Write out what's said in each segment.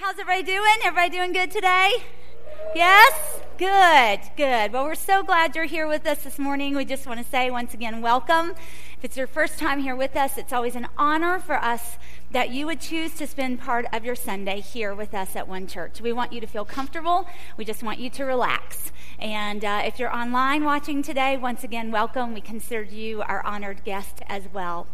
How's everybody doing? Everybody doing good today? Yes? Good, good. Well, we're so glad you're here with us this morning. We just want to say once again, welcome. If it's your first time here with us, it's always an honor for us that you would choose to spend part of your Sunday here with us at One Church. We want you to feel comfortable. We just want you to relax. And uh, if you're online watching today, once again, welcome. We consider you our honored guest as well.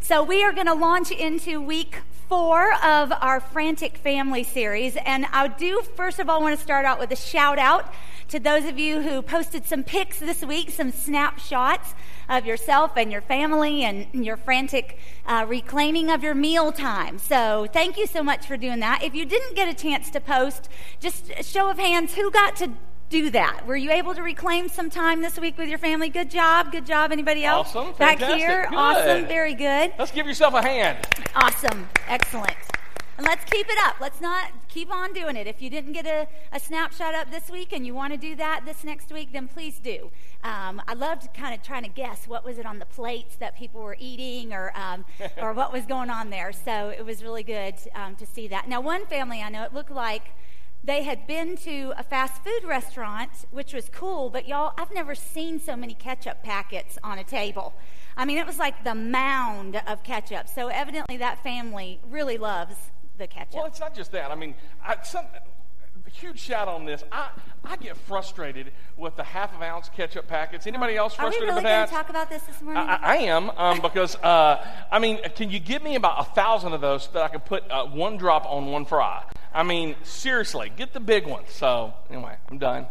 So we are going to launch into week four of our Frantic Family series. And I do, first of all, want to start out with a shout out to those of you who posted some pics this week, some snapshots of yourself and your family and your frantic uh, reclaiming of your meal time. So thank you so much for doing that. If you didn't get a chance to post, just a show of hands, who got to do that? Were you able to reclaim some time this week with your family? Good job. Good job. Anybody else? Awesome. Back Fantastic. here. Good. Awesome. Very good. Let's give yourself a hand. Awesome. Excellent. And let's keep it up. Let's not keep on doing it. If you didn't get a, a snapshot up this week and you want to do that this next week, then please do. Um, I loved kind of trying to guess what was it on the plates that people were eating or, um, or what was going on there. So it was really good um, to see that. Now, one family I know, it looked like they had been to a fast food restaurant, which was cool, but y'all, I've never seen so many ketchup packets on a table. I mean, it was like the mound of ketchup. So evidently, that family really loves the ketchup. Well, it's not just that. I mean, I, some, huge shout on this. I, I get frustrated with the half of ounce ketchup packets. Anybody else Are we frustrated really with that? talk about this this morning? I, I am um, because uh, I mean, can you give me about a thousand of those so that I can put uh, one drop on one fry? I mean, seriously, get the big ones. So anyway, I'm done.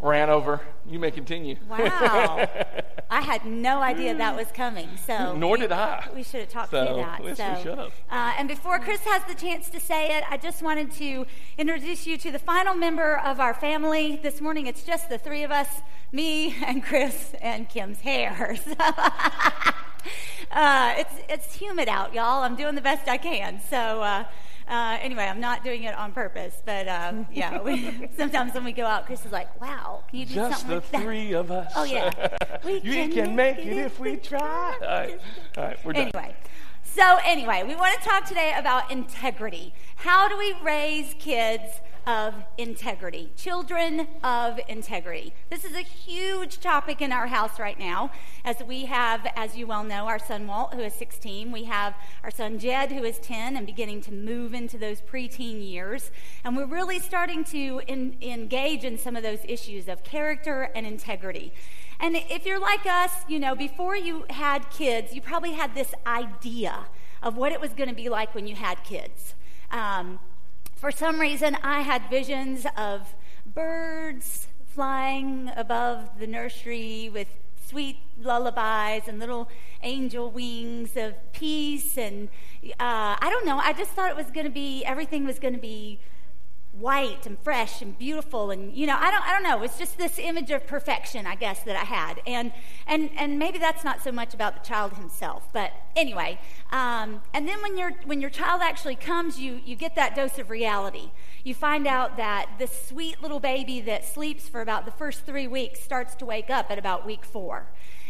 Ran over. You may continue. wow. I had no idea that was coming. So Nor we- did I. We should have talked So, through that. yes, we so, should have. Uh, and before Chris has the chance to say it, I just wanted to introduce you to the final member of our family. This morning, it's just the three of us, me and Chris and Kim's hair. So, uh, it's it's humid out, y'all. I'm doing the best I can. So. Uh, uh, anyway, I'm not doing it on purpose, but um, yeah. We, sometimes when we go out, Chris is like, "Wow, can you do Just something like that?" Just the three of us. Oh yeah, we you can, make it if we try. All right, all right we're done. Anyway, so anyway, we want to talk today about integrity. How do we raise kids of integrity? Children of integrity. This is a huge topic in our house right now, as we have, as you well know, our son Walt, who is 16. We have our son Jed, who is 10 and beginning to move into those preteen years. And we're really starting to in, engage in some of those issues of character and integrity. And if you're like us, you know, before you had kids, you probably had this idea of what it was going to be like when you had kids. Um, for some reason, I had visions of birds flying above the nursery with sweet lullabies and little angel wings of peace. And uh, I don't know, I just thought it was going to be, everything was going to be white and fresh and beautiful and you know I don't I don't know. It's just this image of perfection I guess that I had. And and and maybe that's not so much about the child himself but anyway um, and then when your when your child actually comes you you get that dose of reality. You find out that this sweet little baby that sleeps for about the first three weeks starts to wake up at about week four.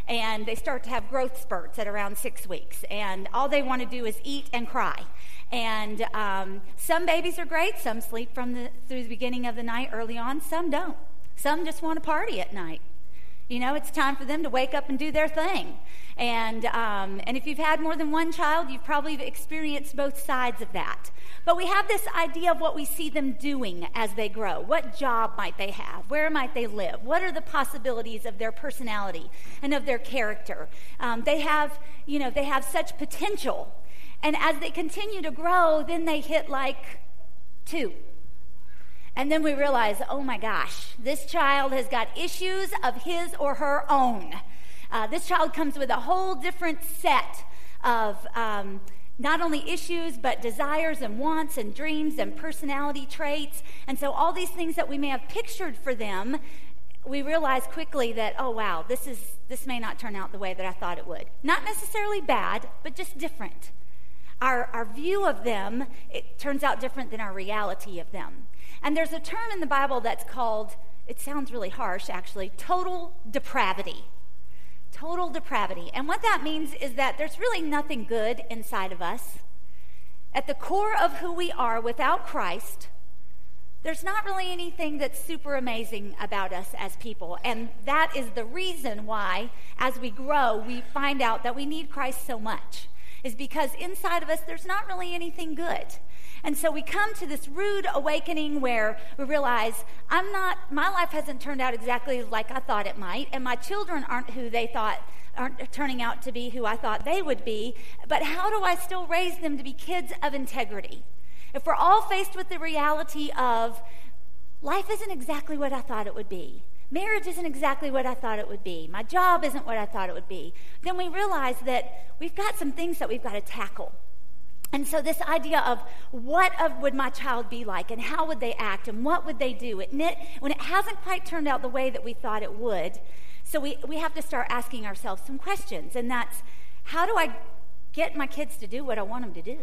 And they start to have growth spurts at around six weeks. And all they want to do is eat and cry and um, some babies are great. Some sleep from the through the beginning of the night early on. Some don't. Some just want to party at night. You know, it's time for them to wake up and do their thing. And um, and if you've had more than one child, you've probably experienced both sides of that. But we have this idea of what we see them doing as they grow. What job might they have? Where might they live? What are the possibilities of their personality and of their character? Um, they have, you know, they have such potential and as they continue to grow, then they hit like two. And then we realize, oh my gosh, this child has got issues of his or her own. Uh, this child comes with a whole different set of um, not only issues, but desires and wants and dreams and personality traits. And so, all these things that we may have pictured for them, we realize quickly that, oh wow, this, is, this may not turn out the way that I thought it would. Not necessarily bad, but just different our, our view of them, it turns out different than our reality of them. And there's a term in the Bible that's called, it sounds really harsh actually, total depravity. Total depravity. And what that means is that there's really nothing good inside of us. at the core of who we are without Christ, there's not really anything that's super amazing about us as people. And that is the reason why, as we grow, we find out that we need Christ so much, is because inside of us, there's not really anything good. And so we come to this rude awakening where we realize I'm not, my life hasn't turned out exactly like I thought it might, and my children aren't who they thought, aren't turning out to be who I thought they would be. But how do I still raise them to be kids of integrity? if we're all faced with the reality of life isn't exactly what I thought it would be, marriage isn't exactly what I thought it would be, my job isn't what I thought it would be, then we realize that we've got some things that we've got to tackle. And so, this idea of what of would my child be like, and how would they act, and what would they do, it, when it hasn't quite turned out the way that we thought it would, so we, we have to start asking ourselves some questions. And that's how do I get my kids to do what I want them to do?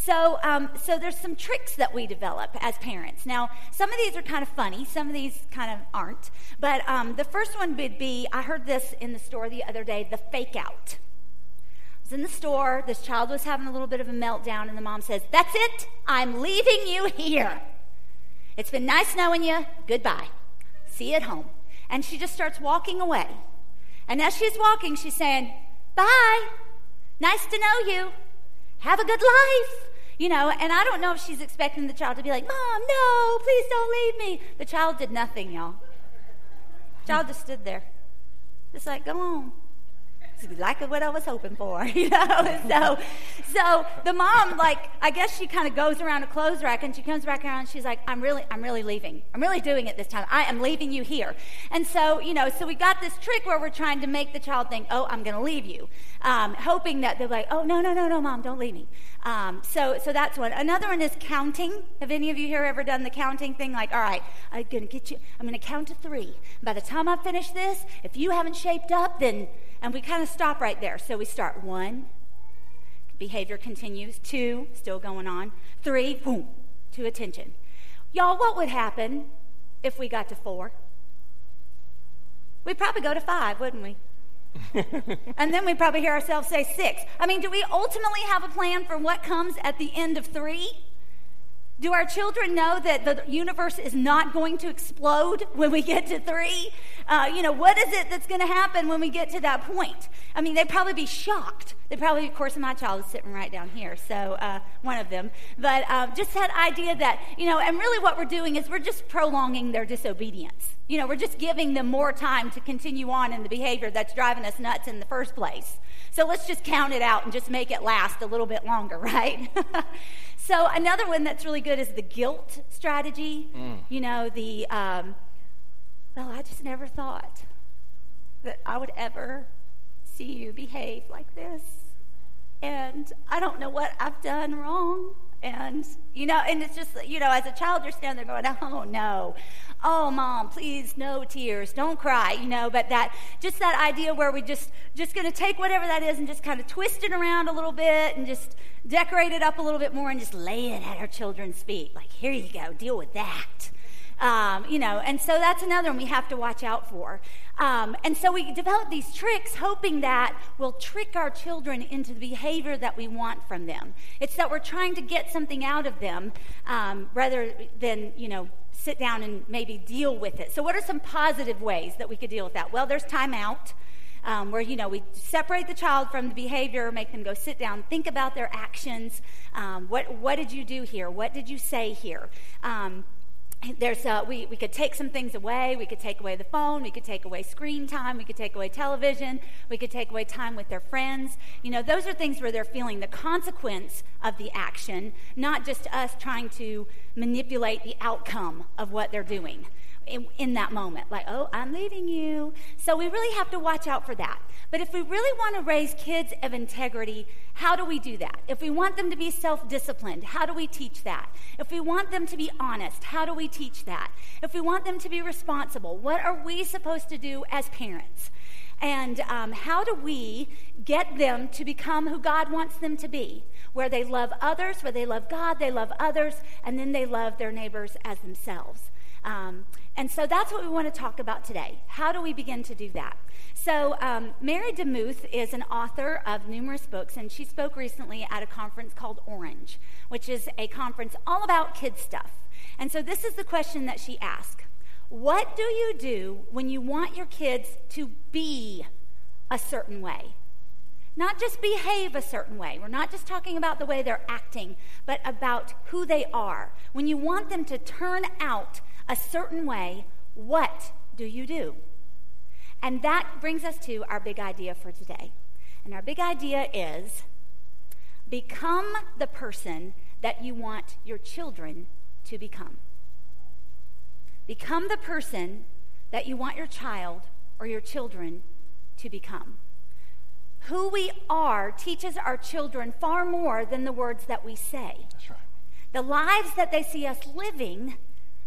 So, um, so there's some tricks that we develop as parents. Now, some of these are kind of funny, some of these kind of aren't. But um, the first one would be I heard this in the store the other day the fake out. I was in the store, this child was having a little bit of a meltdown, and the mom says, That's it, I'm leaving you here. It's been nice knowing you, goodbye. See you at home. And she just starts walking away. And as she's walking, she's saying, Bye, nice to know you, have a good life. You know, and I don't know if she's expecting the child to be like, Mom, no, please don't leave me. The child did nothing, y'all. The child just stood there. Just like, go on exactly what I was hoping for, you know. so, so the mom, like, I guess she kind of goes around a clothes rack and she comes back around and she's like, "I'm really, I'm really leaving. I'm really doing it this time. I am leaving you here." And so, you know, so we got this trick where we're trying to make the child think, "Oh, I'm going to leave you," um, hoping that they're like, "Oh, no, no, no, no, mom, don't leave me." Um, so, so that's one. Another one is counting. Have any of you here ever done the counting thing? Like, all right, I'm going to get you. I'm going to count to three. By the time I finish this, if you haven't shaped up, then and we kind of stop right there. So we start one, behavior continues. Two, still going on. Three, boom, to attention. Y'all, what would happen if we got to four? We'd probably go to five, wouldn't we? and then we'd probably hear ourselves say six. I mean, do we ultimately have a plan for what comes at the end of three? Do our children know that the universe is not going to explode when we get to three? Uh, you know, what is it that's going to happen when we get to that point? I mean, they'd probably be shocked. They probably, of course, my child is sitting right down here, so uh, one of them. But um, just that idea that, you know, and really what we're doing is we're just prolonging their disobedience. You know, we're just giving them more time to continue on in the behavior that's driving us nuts in the first place. So let's just count it out and just make it last a little bit longer, right? So another one that's really good is the guilt strategy. Mm. You know, the um, well, I just never thought that I would ever see you behave like this, and I don't know what I've done wrong. And, you know, and it's just, you know, as a child, you're standing there going, oh no, oh mom, please, no tears, don't cry, you know, but that, just that idea where we just, just going to take whatever that is and just kind of twist it around a little bit and just decorate it up a little bit more and just lay it at our children's feet. Like, here you go, deal with that. Um, you know, and so that's another one we have to watch out for. Um, and so we develop these tricks hoping that we'll trick our children into the behavior that we want from them. It's that we're trying to get something out of them um, rather than, you know, sit down and maybe deal with it. So, what are some positive ways that we could deal with that? Well, there's timeout. Um, where you know we separate the child from the behavior, make them go sit down, think about their actions. Um, what what did you do here? What did you say here? Um, there's uh, we, we could take some things away. We could take away the phone. We could take away screen time. We could take away television. We could take away time with their friends. You know those are things where they're feeling the consequence of the action not just us trying to manipulate the outcome of what they're doing in, that moment like oh i'm leaving you so we really have to watch out for that but if we really want to raise kids of integrity, how do we do that? If we want them to be self disciplined, how do we teach that? If we want them to be honest, how do we teach that? If we want them to be responsible, what are we supposed to do as parents? And um, how do we get them to become who God wants them to be? Where they love others, where they love God, they love others, and then they love their neighbors as themselves. Um, and so that's what we want to talk about today. How do we begin to do that? So, um, Mary DeMuth is an author of numerous books, and she spoke recently at a conference called Orange, which is a conference all about kid stuff. And so, this is the question that she asked What do you do when you want your kids to be a certain way? Not just behave a certain way. We're not just talking about the way they're acting, but about who they are. When you want them to turn out a certain way, what do you do? And that brings us to our big idea for today. And our big idea is become the person that you want your children to become. Become the person that you want your child or your children to become. Who we are teaches our children far more than the words that we say. That's right. The lives that they see us living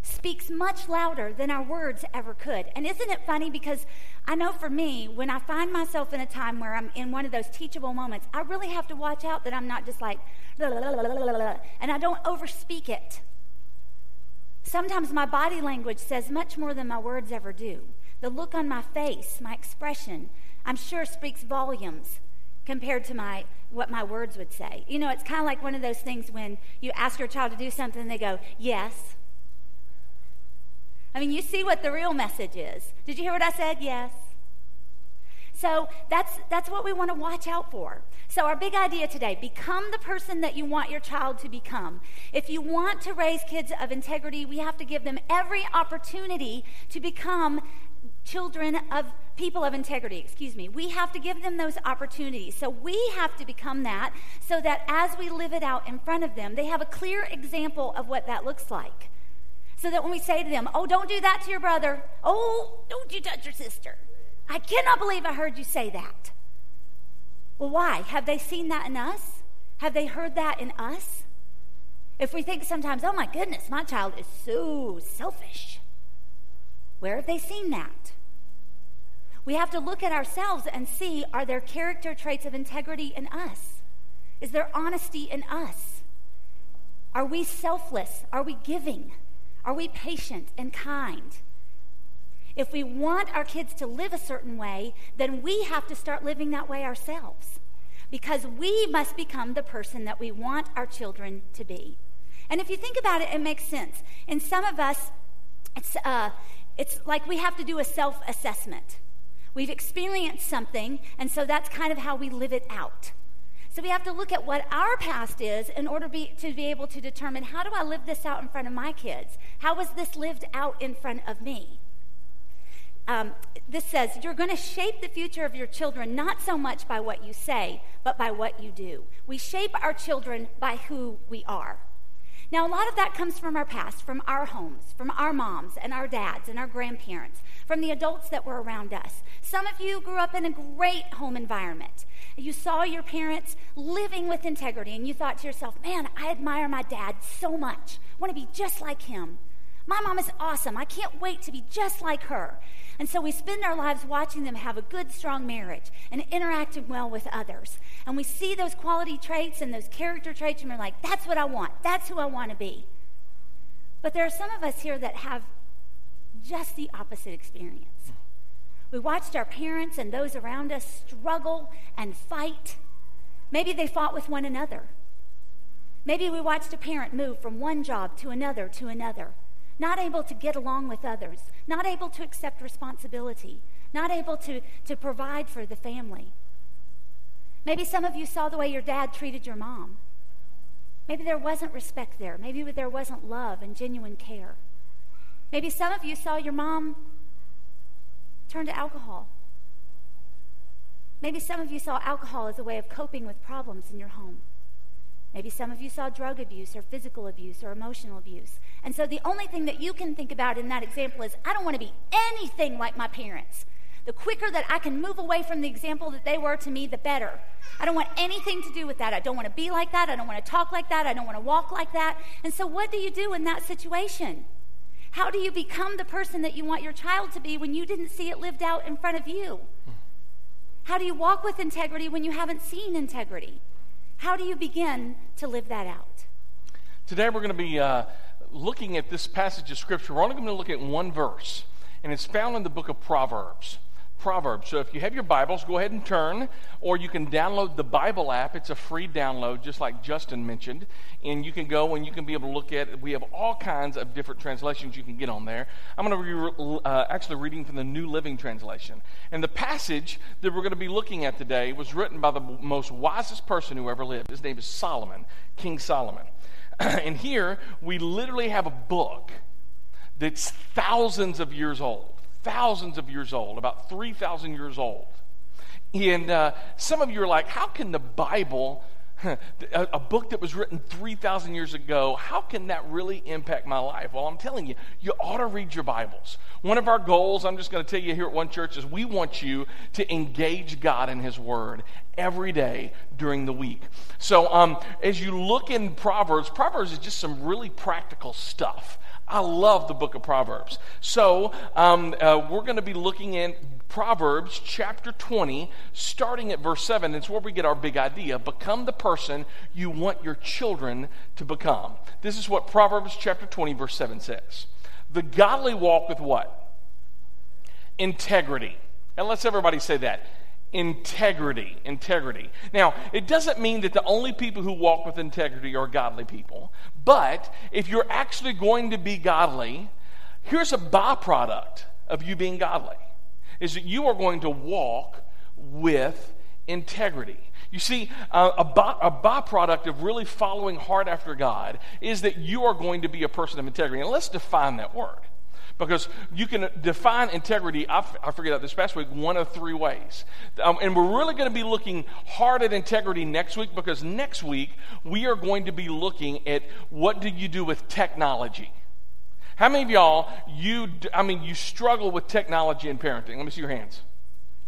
speaks much louder than our words ever could. And isn't it funny? Because I know for me, when I find myself in a time where I'm in one of those teachable moments, I really have to watch out that I'm not just like, and I don't overspeak it. Sometimes my body language says much more than my words ever do. The look on my face, my expression, I'm sure speaks volumes compared to my what my words would say. You know, it's kind of like one of those things when you ask your child to do something, and they go, "Yes." I mean, you see what the real message is. Did you hear what I said? Yes. So that's, that's what we want to watch out for. So, our big idea today become the person that you want your child to become. If you want to raise kids of integrity, we have to give them every opportunity to become children of people of integrity, excuse me. We have to give them those opportunities. So we have to become that so that as we live it out in front of them, they have a clear example of what that looks like. So that when we say to them, oh, don't do that to your brother, oh, don't you touch your sister. I cannot believe I heard you say that. Well, why? Have they seen that in us? Have they heard that in us? If we think sometimes, oh my goodness, my child is so selfish, where have they seen that? We have to look at ourselves and see are there character traits of integrity in us? Is there honesty in us? Are we selfless? Are we giving? Are we patient and kind? If we want our kids to live a certain way, then we have to start living that way ourselves because we must become the person that we want our children to be. And if you think about it, it makes sense. In some of us, it's, uh, it's like we have to do a self assessment. We've experienced something, and so that's kind of how we live it out. So we have to look at what our past is in order be, to be able to determine how do I live this out in front of my kids? How was this lived out in front of me? Um, this says, You're going to shape the future of your children not so much by what you say, but by what you do. We shape our children by who we are. Now, a lot of that comes from our past, from our homes, from our moms and our dads and our grandparents, from the adults that were around us. Some of you grew up in a great home environment. You saw your parents living with integrity, and you thought to yourself, man, I admire my dad so much. I want to be just like him. My mom is awesome. I can't wait to be just like her. And so we spend our lives watching them have a good, strong marriage and interacting well with others. And we see those quality traits and those character traits, and we're like, that's what I want. That's who I want to be. But there are some of us here that have just the opposite experience. We watched our parents and those around us struggle and fight. Maybe they fought with one another. Maybe we watched a parent move from one job to another to another, not able to get along with others, not able to accept responsibility, not able to, to provide for the family. Maybe some of you saw the way your dad treated your mom. Maybe there wasn't respect there. Maybe there wasn't love and genuine care. Maybe some of you saw your mom turn to alcohol. Maybe some of you saw alcohol as a way of coping with problems in your home. Maybe some of you saw drug abuse or physical abuse or emotional abuse. And so the only thing that you can think about in that example is I don't want to be anything like my parents. The quicker that I can move away from the example that they were to me, the better. I don't want anything to do with that. I don't want to be like that. I don't want to talk like that. I don't want to walk like that. And so, what do you do in that situation? How do you become the person that you want your child to be when you didn't see it lived out in front of you? How do you walk with integrity when you haven't seen integrity? How do you begin to live that out? Today we're going to be uh, looking at this passage of Scripture, we're only going to look at one verse, and it's found in the book of Proverbs. Proverbs. So if you have your Bibles, go ahead and turn, or you can download the Bible app. It's a free download, just like Justin mentioned. And you can go and you can be able to look at it. We have all kinds of different translations you can get on there. I'm going to be uh, actually reading from the New Living Translation. And the passage that we're going to be looking at today was written by the most wisest person who ever lived. His name is Solomon, King Solomon. and here we literally have a book that's thousands of years old thousands of years old, about 3,000 years old. And uh, some of you are like, how can the Bible, a, a book that was written 3,000 years ago, how can that really impact my life? Well, I'm telling you, you ought to read your Bibles. One of our goals, I'm just going to tell you here at One Church, is we want you to engage God in His Word every day during the week. So um, as you look in Proverbs, Proverbs is just some really practical stuff. I love the book of Proverbs. So, um, uh, we're going to be looking in Proverbs chapter 20, starting at verse 7. It's where we get our big idea. Become the person you want your children to become. This is what Proverbs chapter 20, verse 7 says. The godly walk with what? Integrity. And let's everybody say that integrity. Integrity. Now, it doesn't mean that the only people who walk with integrity are godly people, but if you're actually going to be godly, here's a byproduct of you being godly is that you are going to walk with integrity. You see, a, a byproduct of really following hard after God is that you are going to be a person of integrity. And let's define that word. Because you can define integrity, I, f- I figured out this past week, one of three ways. Um, and we're really going to be looking hard at integrity next week because next week we are going to be looking at what do you do with technology. How many of y'all, you, I mean, you struggle with technology and parenting? Let me see your hands.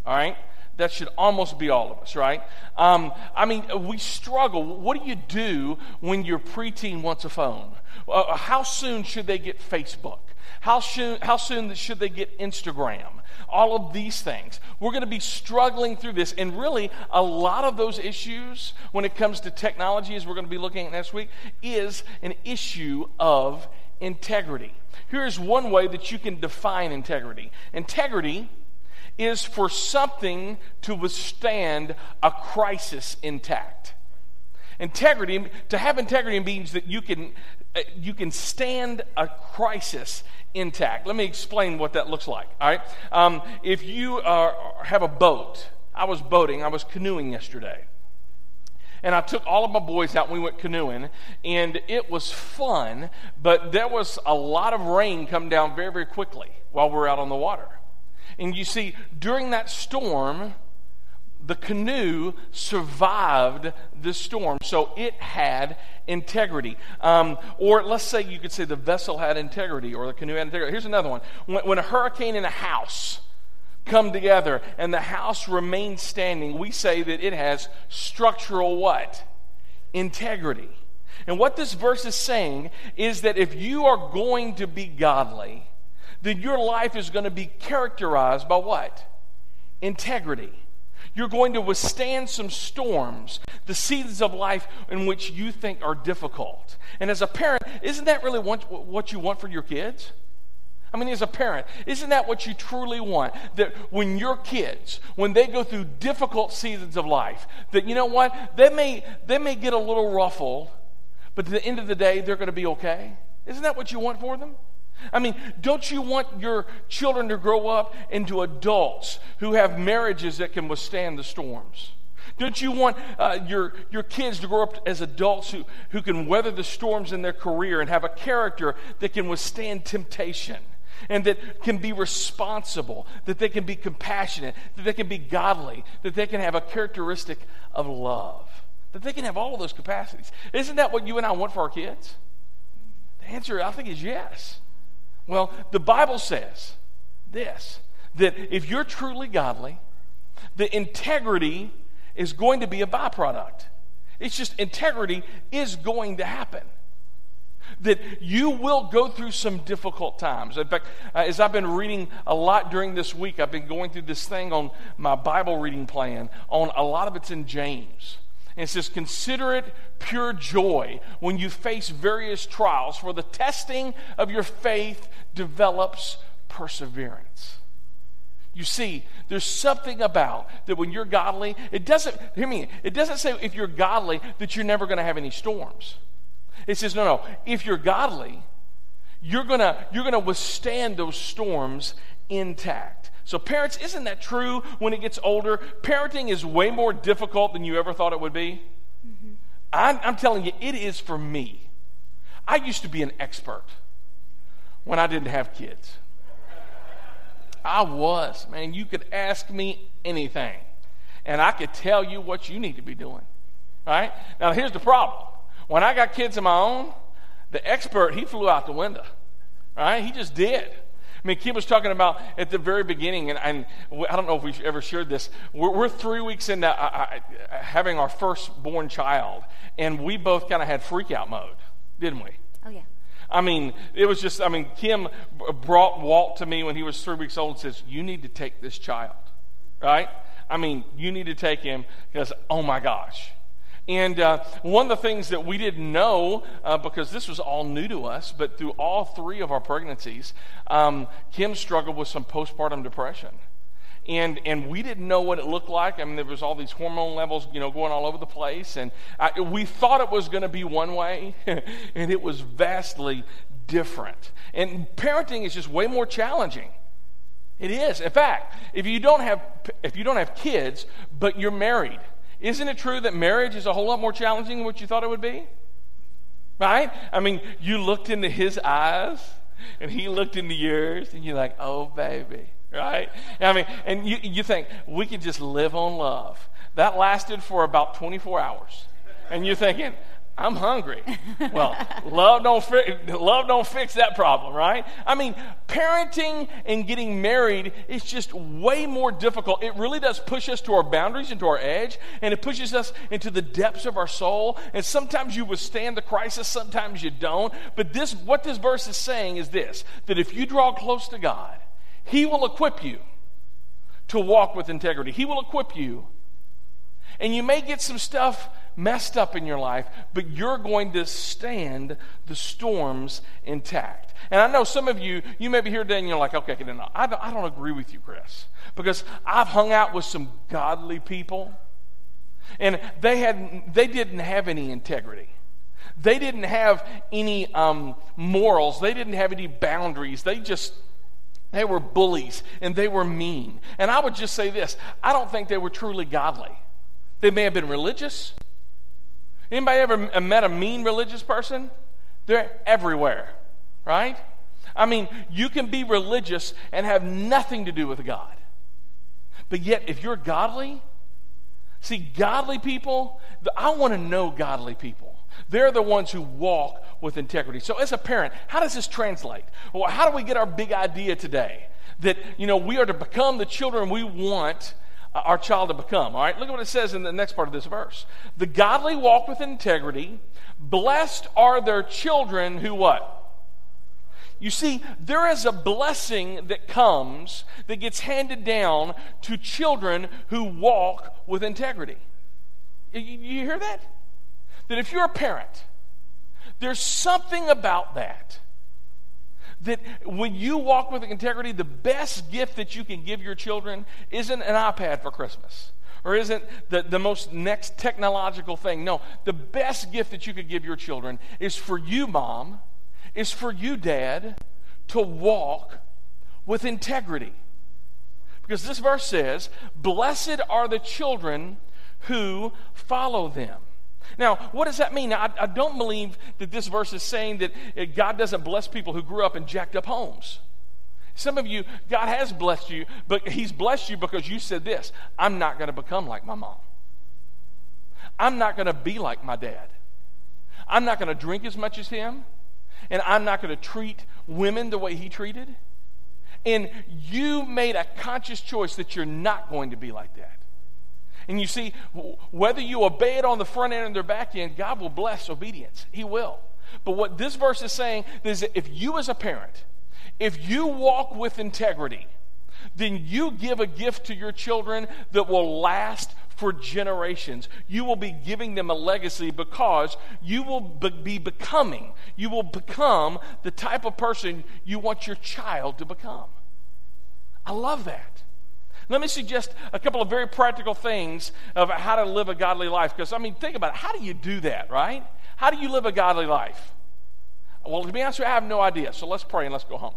All right? That should almost be all of us, right? Um, I mean, we struggle. What do you do when your preteen wants a phone? Uh, how soon should they get Facebook? How soon, how soon should they get Instagram? All of these things. We're going to be struggling through this. And really, a lot of those issues when it comes to technology, as we're going to be looking at next week, is an issue of integrity. Here's one way that you can define integrity integrity is for something to withstand a crisis intact. Integrity, to have integrity means that you can, you can stand a crisis intact. Let me explain what that looks like. All right. Um, if you uh, have a boat, I was boating, I was canoeing yesterday. And I took all of my boys out and we went canoeing, and it was fun, but there was a lot of rain come down very, very quickly while we were out on the water. And you see, during that storm, the canoe survived the storm, so it had integrity. Um, or let's say you could say the vessel had integrity or the canoe had integrity. Here's another one. When, when a hurricane and a house come together and the house remains standing, we say that it has structural what? Integrity. And what this verse is saying is that if you are going to be godly, then your life is going to be characterized by what? Integrity. You're going to withstand some storms, the seasons of life in which you think are difficult. And as a parent, isn't that really what you want for your kids? I mean, as a parent, isn't that what you truly want? That when your kids, when they go through difficult seasons of life, that you know what? They may, they may get a little ruffled, but at the end of the day, they're going to be okay. Isn't that what you want for them? I mean, don't you want your children to grow up into adults who have marriages that can withstand the storms? Don't you want uh, your, your kids to grow up as adults who, who can weather the storms in their career and have a character that can withstand temptation and that can be responsible, that they can be compassionate, that they can be godly, that they can have a characteristic of love, that they can have all of those capacities? Isn't that what you and I want for our kids? The answer, I think, is yes. Well, the Bible says this that if you're truly godly, the integrity is going to be a byproduct. It's just integrity is going to happen. That you will go through some difficult times. In fact, uh, as I've been reading a lot during this week, I've been going through this thing on my Bible reading plan, on a lot of it's in James. And it says, Consider it pure joy when you face various trials, for the testing of your faith develops perseverance. You see, there's something about that when you're godly, it doesn't, hear me, it doesn't say if you're godly that you're never going to have any storms. It says, no, no, if you're godly, you're going to you're going to withstand those storms intact. So, parents, isn't that true when it gets older? Parenting is way more difficult than you ever thought it would be. Mm-hmm. I'm, I'm telling you, it is for me. I used to be an expert when I didn't have kids. I was, man. You could ask me anything, and I could tell you what you need to be doing. Right? Now, here's the problem. When I got kids of my own, the expert, he flew out the window. Right? He just did. I mean, Kim was talking about at the very beginning, and, and I don't know if we've ever shared this. We're, we're three weeks into uh, uh, having our firstborn child, and we both kind of had freak out mode, didn't we? Oh, yeah. I mean, it was just, I mean, Kim brought Walt to me when he was three weeks old and says, You need to take this child, right? I mean, you need to take him because, oh my gosh. And uh, one of the things that we didn't know, uh, because this was all new to us, but through all three of our pregnancies, um, Kim struggled with some postpartum depression. And, and we didn't know what it looked like. I mean, there was all these hormone levels, you know, going all over the place. And I, we thought it was going to be one way, and it was vastly different. And parenting is just way more challenging. It is. In fact, if you don't have, if you don't have kids, but you're married, isn't it true that marriage is a whole lot more challenging than what you thought it would be? Right? I mean, you looked into his eyes and he looked into yours and you're like, oh, baby. Right? I mean, and you, you think, we could just live on love. That lasted for about 24 hours. And you're thinking, I'm hungry. Well, love don't fi- love don't fix that problem, right? I mean, parenting and getting married is just way more difficult. It really does push us to our boundaries and to our edge, and it pushes us into the depths of our soul. And sometimes you withstand the crisis, sometimes you don't. But this what this verse is saying is this that if you draw close to God, he will equip you to walk with integrity. He will equip you. And you may get some stuff messed up in your life, but you're going to stand the storms intact. And I know some of you, you may be here today and you're like, okay, no, I don't, I don't agree with you, Chris, because I've hung out with some godly people, and they had they didn't have any integrity. They didn't have any um, morals. They didn't have any boundaries. They just they were bullies and they were mean. And I would just say this I don't think they were truly godly. They may have been religious, Anybody ever uh, met a mean religious person? They're everywhere, right? I mean, you can be religious and have nothing to do with God. But yet, if you're godly, see, godly people, I want to know godly people. They're the ones who walk with integrity. So, as a parent, how does this translate? Well, how do we get our big idea today? That, you know, we are to become the children we want our child to become. All right, look at what it says in the next part of this verse. The godly walk with integrity. Blessed are their children who what? You see, there is a blessing that comes that gets handed down to children who walk with integrity. You, you hear that? That if you're a parent, there's something about that that when you walk with integrity, the best gift that you can give your children isn't an iPad for Christmas or isn't the, the most next technological thing. No, the best gift that you could give your children is for you, mom, is for you, dad, to walk with integrity. Because this verse says, Blessed are the children who follow them. Now, what does that mean? I, I don't believe that this verse is saying that God doesn't bless people who grew up in jacked up homes. Some of you, God has blessed you, but He's blessed you because you said this I'm not going to become like my mom. I'm not going to be like my dad. I'm not going to drink as much as him. And I'm not going to treat women the way he treated. And you made a conscious choice that you're not going to be like that. And you see, whether you obey it on the front end or the back end, God will bless obedience. He will. But what this verse is saying is that if you, as a parent, if you walk with integrity, then you give a gift to your children that will last for generations. You will be giving them a legacy because you will be becoming, you will become the type of person you want your child to become. I love that. Let me suggest a couple of very practical things of how to live a godly life. Because, I mean, think about it. How do you do that, right? How do you live a godly life? Well, to be honest with you, I have no idea. So let's pray and let's go home.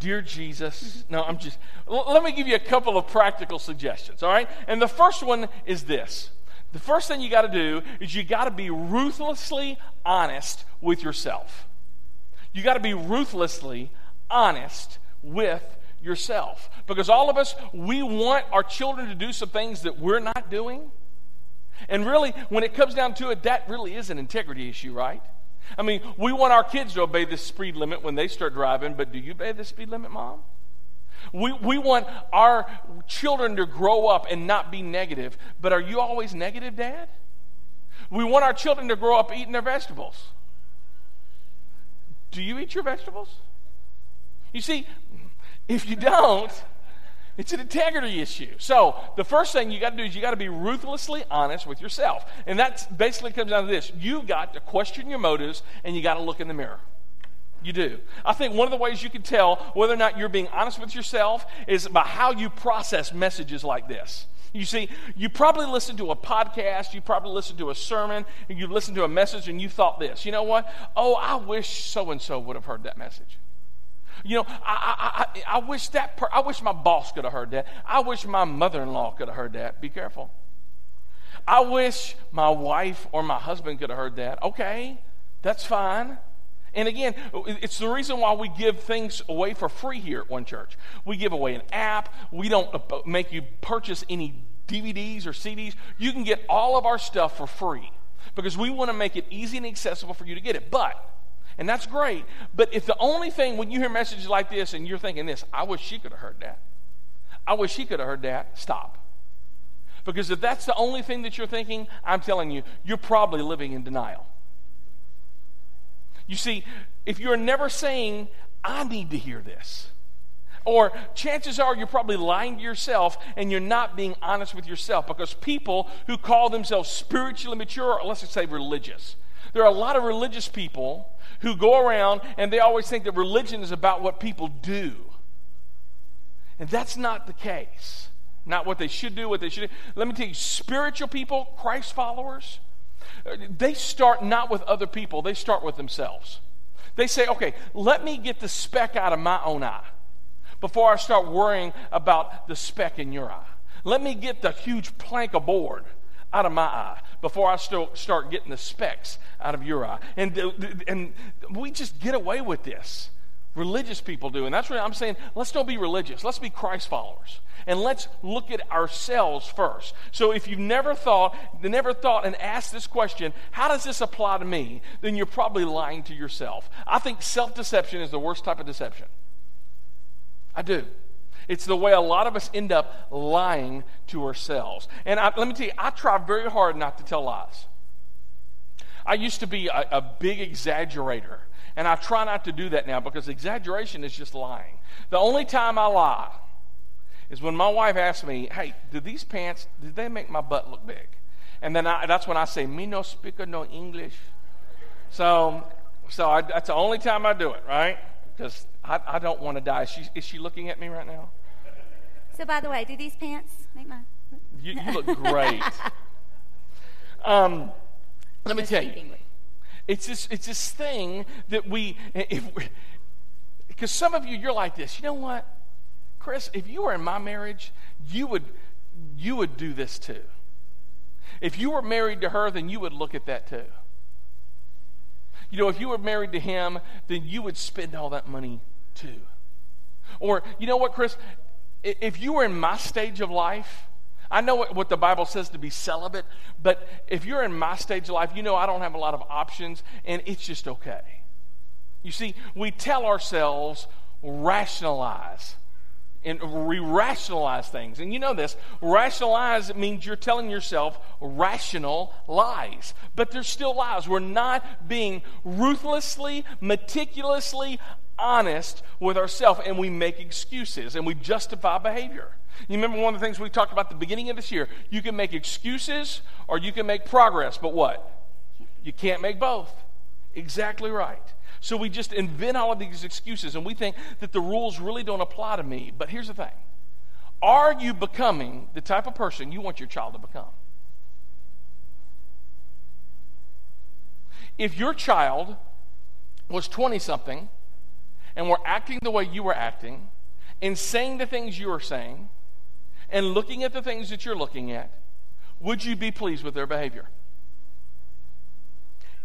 Dear Jesus, no, I'm just, let me give you a couple of practical suggestions, all right? And the first one is this. The first thing you got to do is you got to be ruthlessly honest with yourself. You got to be ruthlessly honest with yourself. Because all of us, we want our children to do some things that we're not doing. And really, when it comes down to it, that really is an integrity issue, right? I mean, we want our kids to obey the speed limit when they start driving, but do you obey the speed limit, mom? We, we want our children to grow up and not be negative, but are you always negative, Dad? We want our children to grow up eating their vegetables. Do you eat your vegetables? You see, if you don't, it's an integrity issue. So, the first thing you got to do is you got to be ruthlessly honest with yourself. And that basically comes down to this you got to question your motives and you got to look in the mirror. You do. I think one of the ways you can tell whether or not you're being honest with yourself is by how you process messages like this. You see, you probably listened to a podcast, you probably listened to a sermon, and you listened to a message and you thought this. You know what? Oh, I wish so and so would have heard that message. You know, I, I, I, I wish that, per, I wish my boss could have heard that. I wish my mother in law could have heard that. Be careful. I wish my wife or my husband could have heard that. Okay, that's fine. And again, it's the reason why we give things away for free here at One Church. We give away an app. We don't make you purchase any DVDs or CDs. You can get all of our stuff for free because we want to make it easy and accessible for you to get it. But and that's great. But if the only thing, when you hear messages like this and you're thinking this, I wish she could have heard that. I wish she could have heard that, stop. Because if that's the only thing that you're thinking, I'm telling you, you're probably living in denial. You see, if you're never saying, I need to hear this, or chances are you're probably lying to yourself and you're not being honest with yourself because people who call themselves spiritually mature, or let's just say religious, there are a lot of religious people who go around and they always think that religion is about what people do. And that's not the case. Not what they should do, what they should do. Let me tell you, spiritual people, Christ followers, they start not with other people, they start with themselves. They say, okay, let me get the speck out of my own eye before I start worrying about the speck in your eye. Let me get the huge plank of board out of my eye before I start getting the specks out of your eye. And, and we just get away with this. Religious people do. And that's what I'm saying. Let's don't be religious. Let's be Christ followers. And let's look at ourselves first. So if you've never thought, never thought and asked this question, how does this apply to me? Then you're probably lying to yourself. I think self deception is the worst type of deception. I do. It's the way a lot of us end up lying to ourselves. And I, let me tell you, I try very hard not to tell lies. I used to be a, a big exaggerator, and I try not to do that now because exaggeration is just lying. The only time I lie is when my wife asks me, "Hey, do these pants did they make my butt look big?" And then I, that's when I say, "Me no speak no English." So, so I, that's the only time I do it, right? Because I, I don't want to die. Is she, is she looking at me right now? So, by the way, do these pants make my. You, you look great. um, let me tell you. It's this, it's this thing that we, because some of you, you're like this. You know what, Chris? If you were in my marriage, you would, you would do this too. If you were married to her, then you would look at that too. You know, if you were married to him, then you would spend all that money too. Or, you know what, Chris? If you were in my stage of life, I know what, what, the Bible says to be celibate, but if you're in my stage of life, you know I don't have a lot of options, and it's just okay. You see, we tell ourselves, rationalize and we rationalize things. And you know this rationalize means you're telling yourself rational lies, but they're still lies. We're not being ruthlessly, meticulously honest with ourselves and we make excuses and we justify behavior. You remember one of the things we talked about the beginning of this year? You can make excuses or you can make progress, but what? You can't make both. Exactly right. So we just invent all of these excuses and we think that the rules really don't apply to me. But here's the thing Are you becoming the type of person you want your child to become? If your child was 20 something and were acting the way you were acting and saying the things you are saying and looking at the things that you're looking at, would you be pleased with their behavior?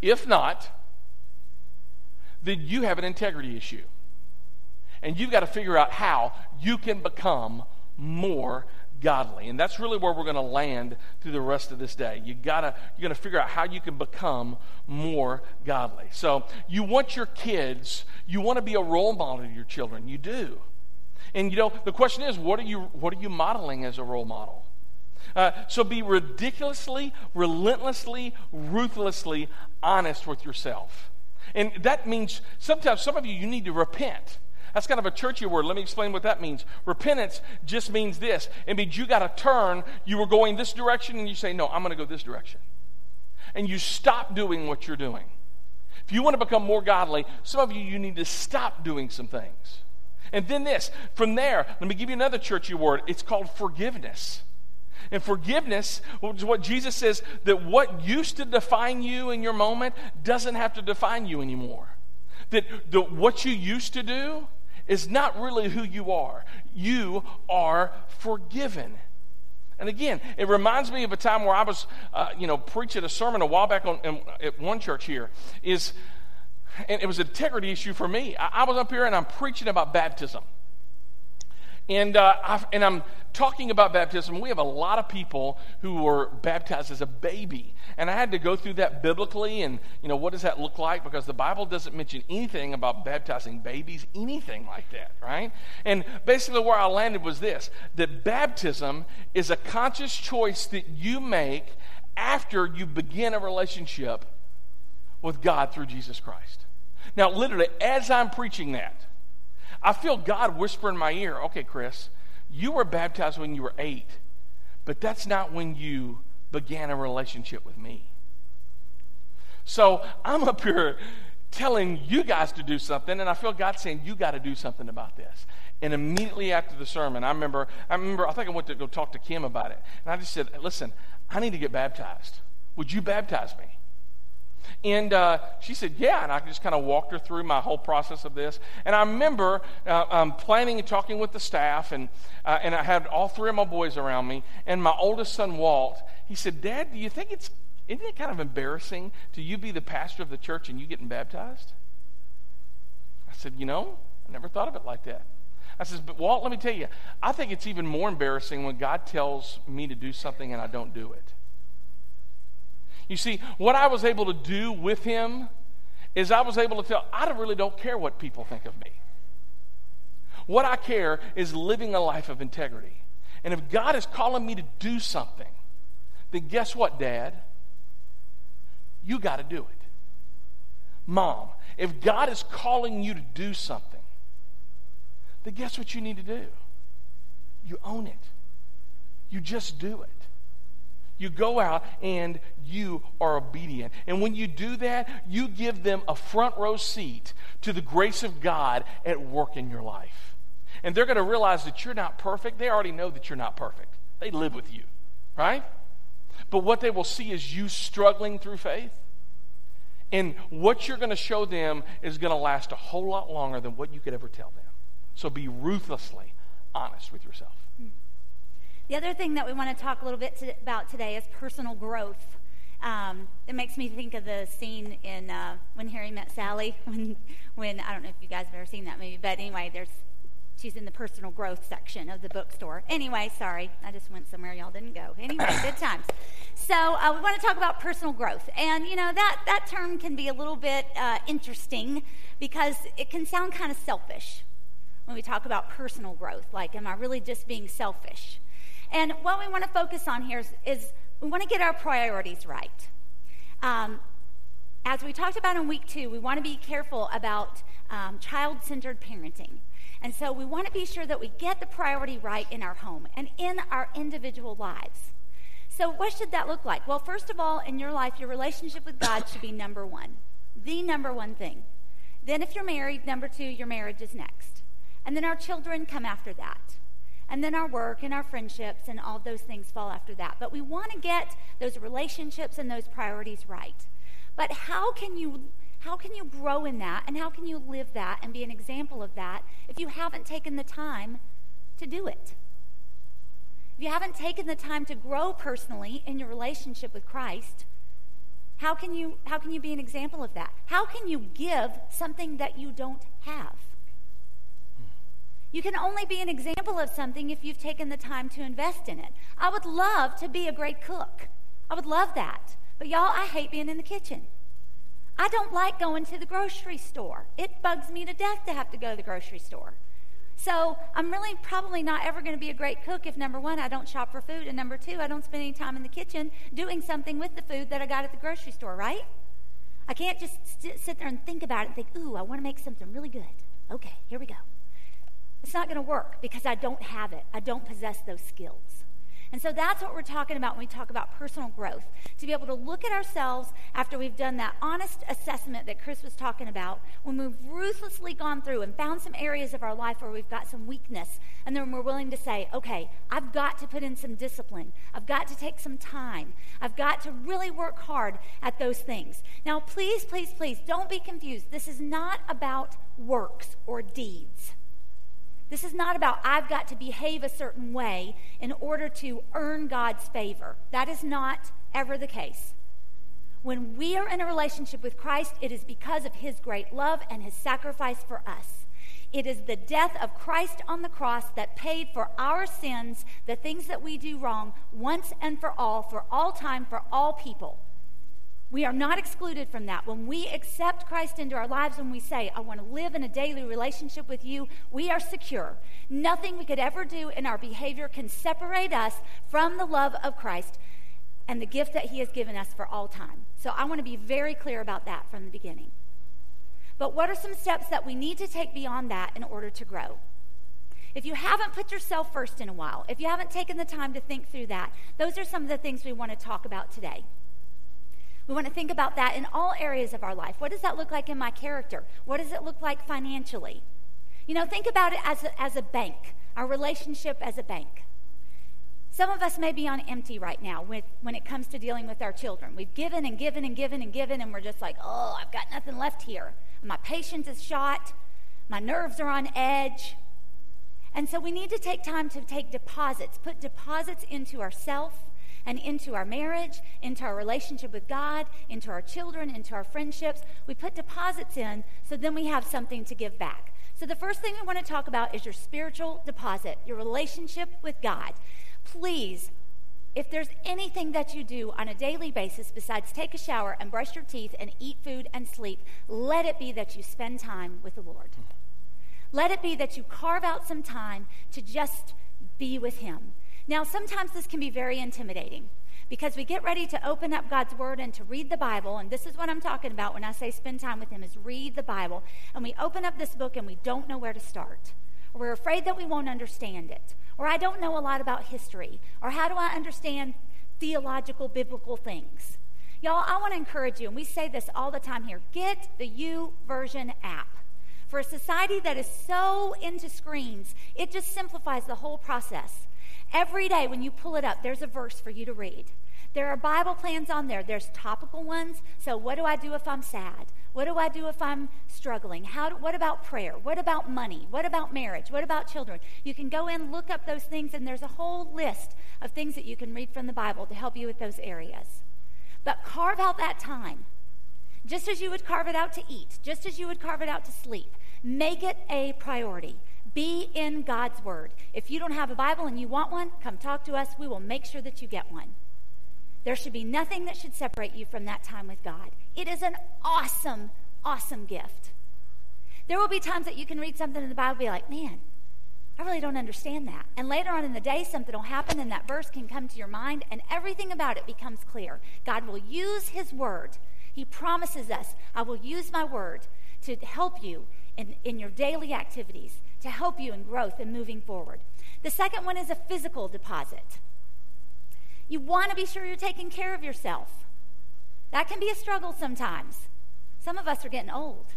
If not, then you have an integrity issue. And you've got to figure out how you can become more godly. And that's really where we're going to land through the rest of this day. You gotta, you're going to figure out how you can become more godly. So you want your kids, you want to be a role model to your children. You do. And you know, the question is, what are you, what are you modeling as a role model? Uh, so be ridiculously, relentlessly, ruthlessly honest with yourself. And that means sometimes some of you, you need to repent. That's kind of a churchy word. Let me explain what that means. Repentance just means this it means you got to turn. You were going this direction, and you say, No, I'm going to go this direction. And you stop doing what you're doing. If you want to become more godly, some of you, you need to stop doing some things. And then this, from there, let me give you another churchy word. It's called forgiveness. And forgiveness is what Jesus says that what used to define you in your moment doesn't have to define you anymore. That the, what you used to do is not really who you are. You are forgiven. And again, it reminds me of a time where I was, uh, you know, preaching a sermon a while back on, in, at one church here. Is and it was an integrity issue for me. I, I was up here and I'm preaching about baptism. And, uh, and I'm talking about baptism. We have a lot of people who were baptized as a baby. And I had to go through that biblically and, you know, what does that look like? Because the Bible doesn't mention anything about baptizing babies, anything like that, right? And basically, where I landed was this that baptism is a conscious choice that you make after you begin a relationship with God through Jesus Christ. Now, literally, as I'm preaching that, I feel God whisper in my ear, okay, Chris, you were baptized when you were eight, but that's not when you began a relationship with me. So I'm up here telling you guys to do something, and I feel God saying, you got to do something about this. And immediately after the sermon, I remember, I remember, I think I went to go talk to Kim about it. And I just said, listen, I need to get baptized. Would you baptize me? And uh, she said, Yeah. And I just kind of walked her through my whole process of this. And I remember uh, um, planning and talking with the staff, and, uh, and I had all three of my boys around me. And my oldest son, Walt, he said, Dad, do you think it's, isn't it kind of embarrassing to you be the pastor of the church and you getting baptized? I said, You know, I never thought of it like that. I says, But Walt, let me tell you, I think it's even more embarrassing when God tells me to do something and I don't do it. You see, what I was able to do with him is I was able to tell, I really don't care what people think of me. What I care is living a life of integrity. And if God is calling me to do something, then guess what, Dad? You got to do it. Mom, if God is calling you to do something, then guess what you need to do? You own it. You just do it. You go out and you are obedient. And when you do that, you give them a front row seat to the grace of God at work in your life. And they're going to realize that you're not perfect. They already know that you're not perfect, they live with you, right? But what they will see is you struggling through faith. And what you're going to show them is going to last a whole lot longer than what you could ever tell them. So be ruthlessly honest with yourself. Hmm. The other thing that we want to talk a little bit to, about today is personal growth. Um, it makes me think of the scene in uh, when Harry met Sally. When, when I don't know if you guys have ever seen that movie, but anyway, there's she's in the personal growth section of the bookstore. Anyway, sorry, I just went somewhere y'all didn't go. Anyway, good times. So uh, we want to talk about personal growth, and you know that that term can be a little bit uh, interesting because it can sound kind of selfish when we talk about personal growth. Like, am I really just being selfish? And what we want to focus on here is, is we want to get our priorities right. Um, as we talked about in week two, we want to be careful about um, child centered parenting. And so we want to be sure that we get the priority right in our home and in our individual lives. So, what should that look like? Well, first of all, in your life, your relationship with God should be number one, the number one thing. Then, if you're married, number two, your marriage is next. And then our children come after that. And then our work and our friendships and all those things fall after that. But we want to get those relationships and those priorities right. But how can you how can you grow in that and how can you live that and be an example of that if you haven't taken the time to do it? If you haven't taken the time to grow personally in your relationship with Christ, how can you how can you be an example of that? How can you give something that you don't have? You can only be an example of something if you've taken the time to invest in it. I would love to be a great cook. I would love that. But y'all, I hate being in the kitchen. I don't like going to the grocery store. It bugs me to death to have to go to the grocery store. So I'm really probably not ever going to be a great cook if number one, I don't shop for food, and number two, I don't spend any time in the kitchen doing something with the food that I got at the grocery store, right? I can't just sit there and think about it and think, ooh, I want to make something really good. Okay, here we go. It's not going to work because I don't have it. I don't possess those skills. And so that's what we're talking about when we talk about personal growth. To be able to look at ourselves after we've done that honest assessment that Chris was talking about, when we've ruthlessly gone through and found some areas of our life where we've got some weakness, and then we're willing to say, okay, I've got to put in some discipline. I've got to take some time. I've got to really work hard at those things. Now, please, please, please don't be confused. This is not about works or deeds. This is not about I've got to behave a certain way in order to earn God's favor. That is not ever the case. When we are in a relationship with Christ, it is because of his great love and his sacrifice for us. It is the death of Christ on the cross that paid for our sins, the things that we do wrong, once and for all, for all time, for all people. We are not excluded from that. When we accept Christ into our lives, when we say, I want to live in a daily relationship with you, we are secure. Nothing we could ever do in our behavior can separate us from the love of Christ and the gift that he has given us for all time. So I want to be very clear about that from the beginning. But what are some steps that we need to take beyond that in order to grow? If you haven't put yourself first in a while, if you haven't taken the time to think through that, those are some of the things we want to talk about today. We want to think about that in all areas of our life. What does that look like in my character? What does it look like financially? You know, think about it as a, as a bank, our relationship as a bank. Some of us may be on empty right now with, when it comes to dealing with our children. We've given and given and given and given, and we're just like, oh, I've got nothing left here. My patience is shot. My nerves are on edge. And so we need to take time to take deposits, put deposits into ourselves and into our marriage, into our relationship with God, into our children, into our friendships. We put deposits in so then we have something to give back. So, the first thing we want to talk about is your spiritual deposit, your relationship with God. Please, if there's anything that you do on a daily basis besides take a shower and brush your teeth and eat food and sleep, let it be that you spend time with the Lord. Let it be that you carve out some time to just be with Him. Now, sometimes this can be very intimidating because we get ready to open up God's Word and to read the Bible, and this is what I'm talking about when I say spend time with Him is read the Bible, and we open up this book and we don't know where to start, or we're afraid that we won't understand it, or I don't know a lot about history, or how do I understand theological, biblical things. Y'all, I want to encourage you, and we say this all the time here get the U Version app. For a society that is so into screens, it just simplifies the whole process. Every day when you pull it up, there's a verse for you to read. There are Bible plans on there. There's topical ones. So, what do I do if I'm sad? What do I do if I'm struggling? How do, what about prayer? What about money? What about marriage? What about children? You can go in, look up those things, and there's a whole list of things that you can read from the Bible to help you with those areas. But carve out that time, just as you would carve it out to eat, just as you would carve it out to sleep. Make it a priority. Be in God's Word. If you don't have a Bible and you want one, come talk to us. We will make sure that you get one. There should be nothing that should separate you from that time with God. It is an awesome, awesome gift. There will be times that you can read something in the Bible and be like, man, I really don't understand that. And later on in the day, something will happen and that verse can come to your mind and everything about it becomes clear. God will use His Word He promises us, I will use my word to help you in, in your daily activities, to help you in growth and moving forward. The second one is a physical deposit. You want to be sure you're taking care of yourself. That can be a struggle sometimes. Some of us are getting old.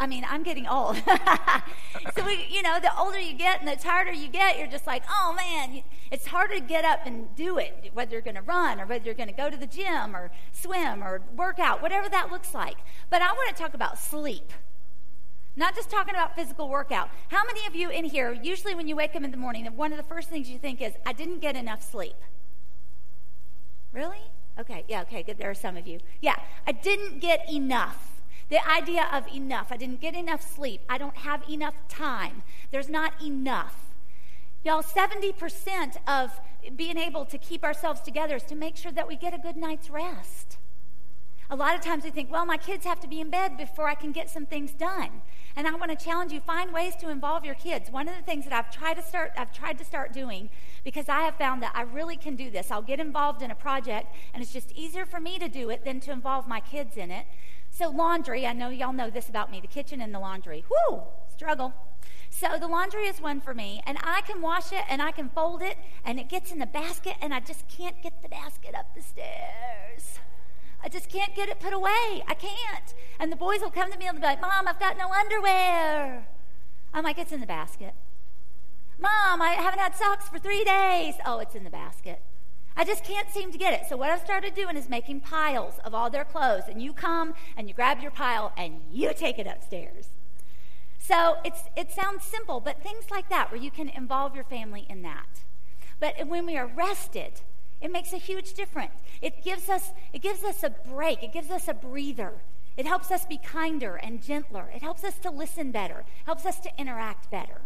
I mean, I'm getting old. so, we, you know, the older you get and the tighter you get, you're just like, oh man, it's harder to get up and do it, whether you're going to run or whether you're going to go to the gym or swim or work out, whatever that looks like. But I want to talk about sleep. Not just talking about physical workout. How many of you in here, usually when you wake up in the morning, one of the first things you think is, I didn't get enough sleep? Really? Okay, yeah, okay, good. There are some of you. Yeah, I didn't get enough. The idea of enough. I didn't get enough sleep. I don't have enough time. There's not enough. Y'all, 70% of being able to keep ourselves together is to make sure that we get a good night's rest. A lot of times we think, well, my kids have to be in bed before I can get some things done. And I want to challenge you, find ways to involve your kids. One of the things that I've tried to start, I've tried to start doing because I have found that I really can do this. I'll get involved in a project and it's just easier for me to do it than to involve my kids in it. So, laundry, I know y'all know this about me the kitchen and the laundry. Whoo, struggle. So, the laundry is one for me, and I can wash it and I can fold it, and it gets in the basket, and I just can't get the basket up the stairs. I just can't get it put away. I can't. And the boys will come to me and be like, Mom, I've got no underwear. I'm like, It's in the basket. Mom, I haven't had socks for three days. Oh, it's in the basket. I just can't seem to get it. So what I've started doing is making piles of all their clothes. And you come and you grab your pile and you take it upstairs. So it's, it sounds simple, but things like that where you can involve your family in that. But when we are rested, it makes a huge difference. It gives us, it gives us a break. It gives us a breather. It helps us be kinder and gentler. It helps us to listen better. Helps us to interact better.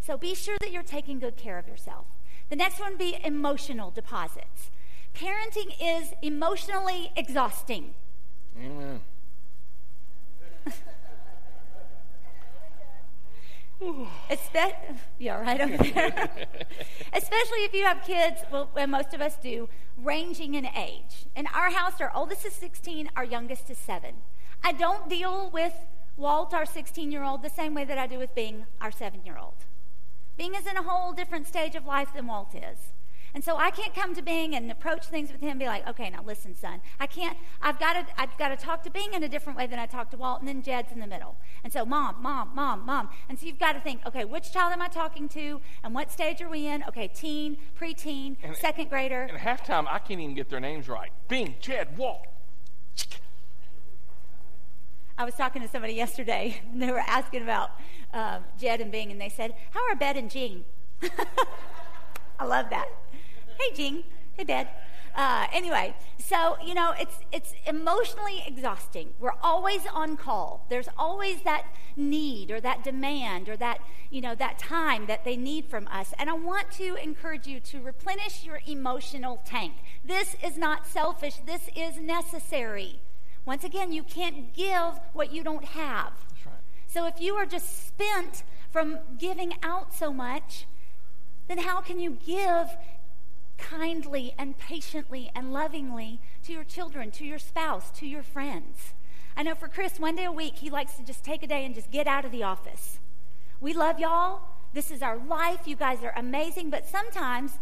So be sure that you're taking good care of yourself. The next one be emotional deposits. Parenting is emotionally exhausting. Amen. Espe- yeah, right over there. Especially if you have kids, well, and most of us do, ranging in age. In our house, our oldest is 16, our youngest is 7. I don't deal with Walt, our 16 year old, the same way that I do with Bing, our 7 year old. Bing is in a whole different stage of life than Walt is. And so I can't come to Bing and approach things with him and be like, okay, now listen, son. I can't, I've got to, I've got to talk to Bing in a different way than I talk to Walt, and then Jed's in the middle. And so mom, mom, mom, mom. And so you've got to think, okay, which child am I talking to and what stage are we in? Okay, teen, preteen, and, second grader. And halftime, I can't even get their names right. Bing, Jed, Walt. I was talking to somebody yesterday, and they were asking about um, Jed and Bing, and they said, How are Bed and Jean? I love that. Hey, Jean. Hey, Bed. Uh, anyway, so you know, it's it's emotionally exhausting. We're always on call. There's always that need or that demand or that you know that time that they need from us. And I want to encourage you to replenish your emotional tank. This is not selfish. This is necessary. Once again, you can't give what you don't have. Right. So if you are just spent from giving out so much, then how can you give kindly and patiently and lovingly to your children, to your spouse, to your friends? I know for Chris, one day a week, he likes to just take a day and just get out of the office. We love y'all. This is our life. You guys are amazing. But sometimes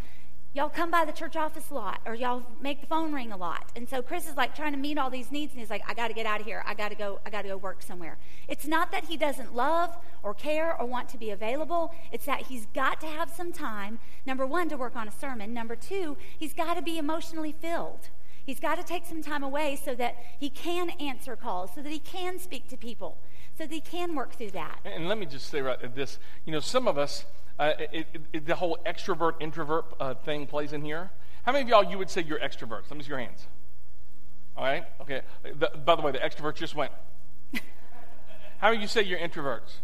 y'all come by the church office a lot or y'all make the phone ring a lot. And so chris is like trying to meet all these needs and he's like i got to get out of here. I got to go i got to go work somewhere. It's not that he doesn't love or care or want to be available. It's that he's got to have some time number one to work on a sermon. Number two he's got to be emotionally filled. He's got to take some time away so that he can answer calls so that he can speak to people so that he can work through that. And let me just say right this you know some of us uh, it, it, the whole extrovert introvert uh, thing plays in here. How many of y'all you would say you're extroverts? Let me see your hands. All right. Okay. The, by the way, the extroverts just went. How many you say you're introverts?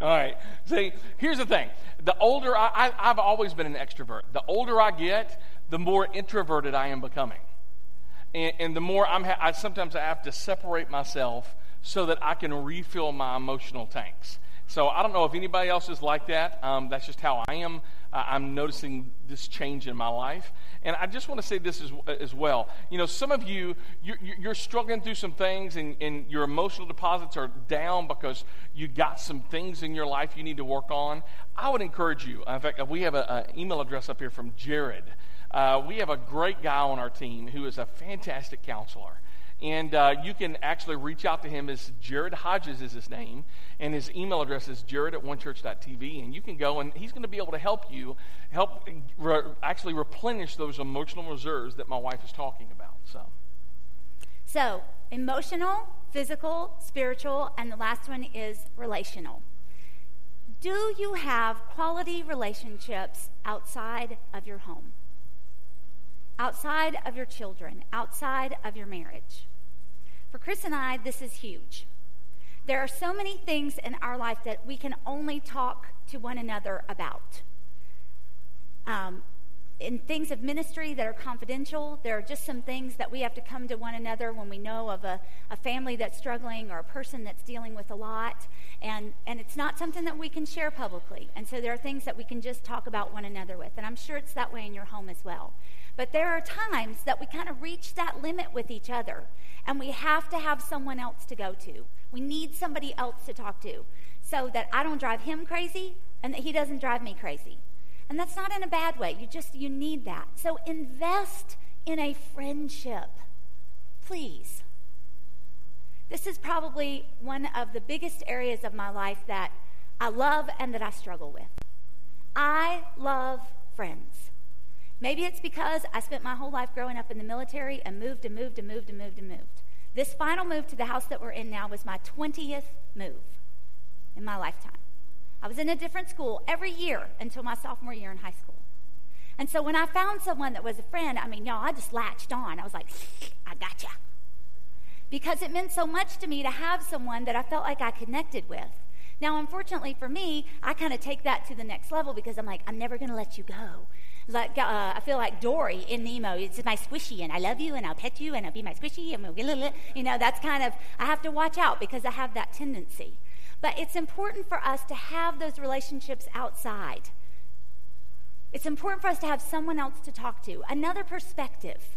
All right. See, here's the thing. The older I, I, have always been an extrovert. The older I get, the more introverted I am becoming, and, and the more I'm. Ha- I sometimes I have to separate myself so that I can refill my emotional tanks. So I don't know if anybody else is like that. Um, that's just how I am. Uh, I'm noticing this change in my life. And I just want to say this as, as well. You know, some of you, you're, you're struggling through some things and, and, your emotional deposits are down because you got some things in your life you need to work on. I would encourage you. In fact, we have an email address up here from Jared. Uh, we have a great guy on our team who is a fantastic counselor. And uh, you can actually reach out to him as Jared Hodges is his name, and his email address is jared at onechurch.tv. And you can go, and he's going to be able to help you, help re- actually replenish those emotional reserves that my wife is talking about. So, so emotional, physical, spiritual, and the last one is relational. Do you have quality relationships outside of your home? Outside of your children, outside of your marriage? For Chris and I, this is huge. There are so many things in our life that we can only talk to one another about. Um, in things of ministry that are confidential, there are just some things that we have to come to one another when we know of a, a family that's struggling or a person that's dealing with a lot. And, and it's not something that we can share publicly. And so there are things that we can just talk about one another with. And I'm sure it's that way in your home as well. But there are times that we kind of reach that limit with each other and we have to have someone else to go to. We need somebody else to talk to so that I don't drive him crazy and that he doesn't drive me crazy. And that's not in a bad way. You just you need that. So invest in a friendship. Please. This is probably one of the biggest areas of my life that I love and that I struggle with. I love friends. Maybe it's because I spent my whole life growing up in the military and moved and moved and moved and moved and moved. This final move to the house that we're in now was my 20th move in my lifetime. I was in a different school every year until my sophomore year in high school. And so when I found someone that was a friend, I mean, y'all, I just latched on. I was like, I gotcha. Because it meant so much to me to have someone that I felt like I connected with. Now, unfortunately for me, I kind of take that to the next level because I'm like, I'm never going to let you go like uh, I feel like Dory in Nemo. It's my squishy, and I love you, and I'll pet you, and I'll be my squishy, and we'll, get a little. you know, that's kind of I have to watch out because I have that tendency. But it's important for us to have those relationships outside. It's important for us to have someone else to talk to, another perspective,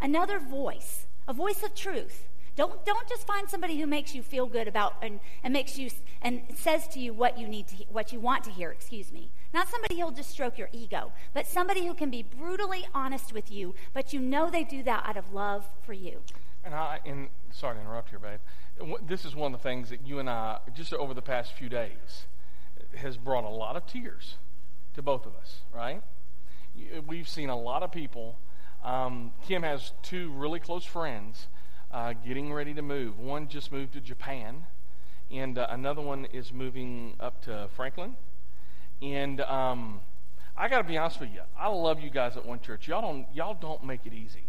another voice, a voice of truth. Don't, don't just find somebody who makes you feel good about and, and makes you and says to you what you need to what you want to hear, excuse me. Not somebody who'll just stroke your ego, but somebody who can be brutally honest with you, but you know they do that out of love for you. And I, and sorry to interrupt here, babe. This is one of the things that you and I, just over the past few days, has brought a lot of tears to both of us, right? We've seen a lot of people. Um, Kim has two really close friends uh, getting ready to move. One just moved to Japan, and uh, another one is moving up to Franklin and um, I got to be honest with you. I love you guys at One Church. Y'all don't y'all don't make it easy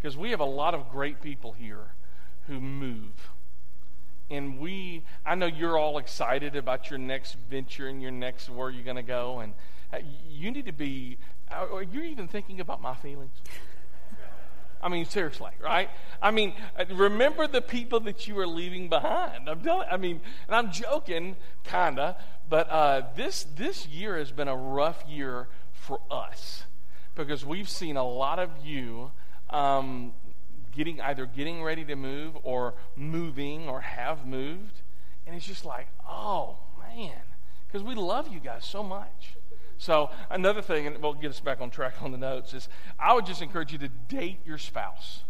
because we have a lot of great people here who move. And we, I know you're all excited about your next venture and your next where you're going to go, and you need to be. Are you even thinking about my feelings? I mean, seriously, right? I mean, remember the people that you are leaving behind. I'm telling. I mean, and I'm joking, kinda, but uh, this, this year has been a rough year for us because we've seen a lot of you um, getting either getting ready to move or moving or have moved. And it's just like, oh, man, because we love you guys so much. So, another thing, and we'll get us back on track on the notes, is I would just encourage you to date your spouse.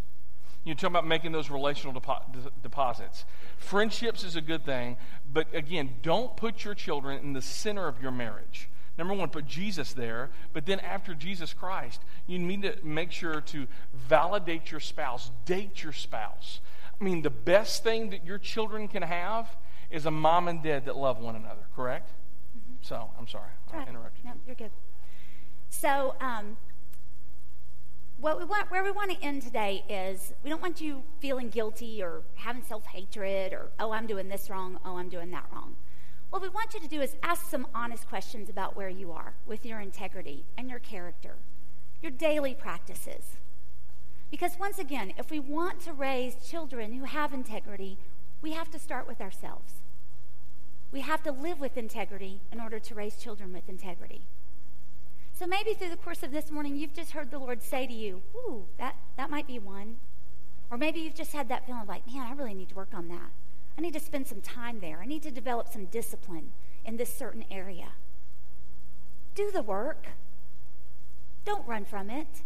You talk about making those relational depo- deposits. Friendships is a good thing, but again, don't put your children in the center of your marriage. Number one, put Jesus there, but then after Jesus Christ, you need to make sure to validate your spouse, date your spouse. I mean, the best thing that your children can have is a mom and dad that love one another, correct? So, I'm sorry. I interrupted you. No, you're good. So, um, what we want, where we want to end today is we don't want you feeling guilty or having self hatred or, oh, I'm doing this wrong, oh, I'm doing that wrong. What we want you to do is ask some honest questions about where you are with your integrity and your character, your daily practices. Because once again, if we want to raise children who have integrity, we have to start with ourselves. We have to live with integrity in order to raise children with integrity. So maybe through the course of this morning, you've just heard the Lord say to you, Ooh, that, that might be one. Or maybe you've just had that feeling like, man, I really need to work on that. I need to spend some time there. I need to develop some discipline in this certain area. Do the work. Don't run from it.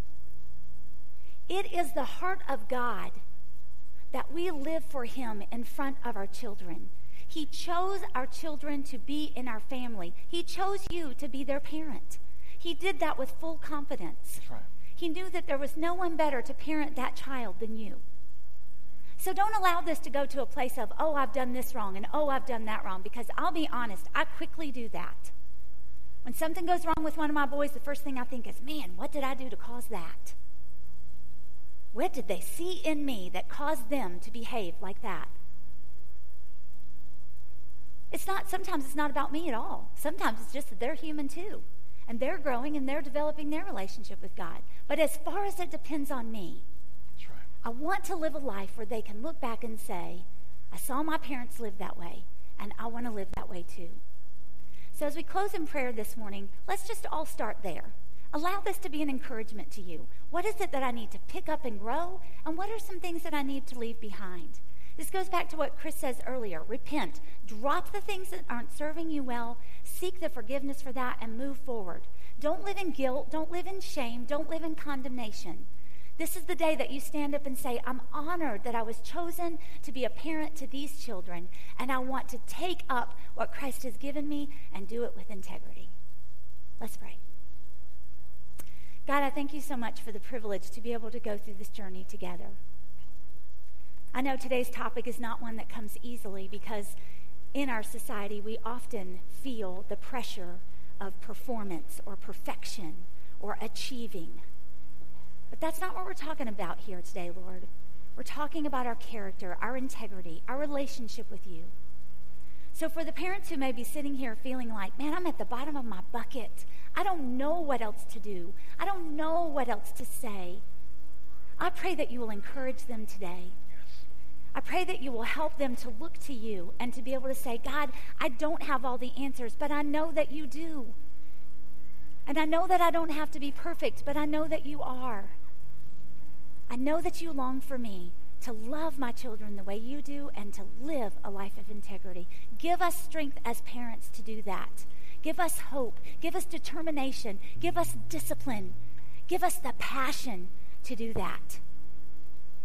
It is the heart of God that we live for Him in front of our children. He chose our children to be in our family. He chose you to be their parent. He did that with full confidence. That's right. He knew that there was no one better to parent that child than you. So don't allow this to go to a place of, oh, I've done this wrong and oh, I've done that wrong, because I'll be honest, I quickly do that. When something goes wrong with one of my boys, the first thing I think is, man, what did I do to cause that? What did they see in me that caused them to behave like that? It's not, sometimes it's not about me at all. Sometimes it's just that they're human too. And they're growing and they're developing their relationship with God. But as far as it depends on me, That's right. I want to live a life where they can look back and say, I saw my parents live that way, and I want to live that way too. So as we close in prayer this morning, let's just all start there. Allow this to be an encouragement to you. What is it that I need to pick up and grow? And what are some things that I need to leave behind? This goes back to what Chris says earlier. Repent. Drop the things that aren't serving you well. Seek the forgiveness for that and move forward. Don't live in guilt. Don't live in shame. Don't live in condemnation. This is the day that you stand up and say, I'm honored that I was chosen to be a parent to these children, and I want to take up what Christ has given me and do it with integrity. Let's pray. God, I thank you so much for the privilege to be able to go through this journey together. I know today's topic is not one that comes easily because in our society we often feel the pressure of performance or perfection or achieving. But that's not what we're talking about here today, Lord. We're talking about our character, our integrity, our relationship with you. So, for the parents who may be sitting here feeling like, man, I'm at the bottom of my bucket, I don't know what else to do, I don't know what else to say, I pray that you will encourage them today. I pray that you will help them to look to you and to be able to say, God, I don't have all the answers, but I know that you do. And I know that I don't have to be perfect, but I know that you are. I know that you long for me to love my children the way you do and to live a life of integrity. Give us strength as parents to do that. Give us hope. Give us determination. Give us discipline. Give us the passion to do that.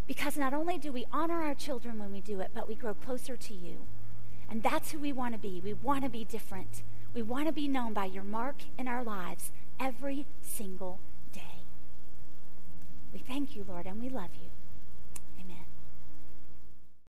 Because not only do we honor our children when we do it, but we grow closer to you. And that's who we want to be. We want to be different. We want to be known by your mark in our lives every single day. We thank you, Lord, and we love you.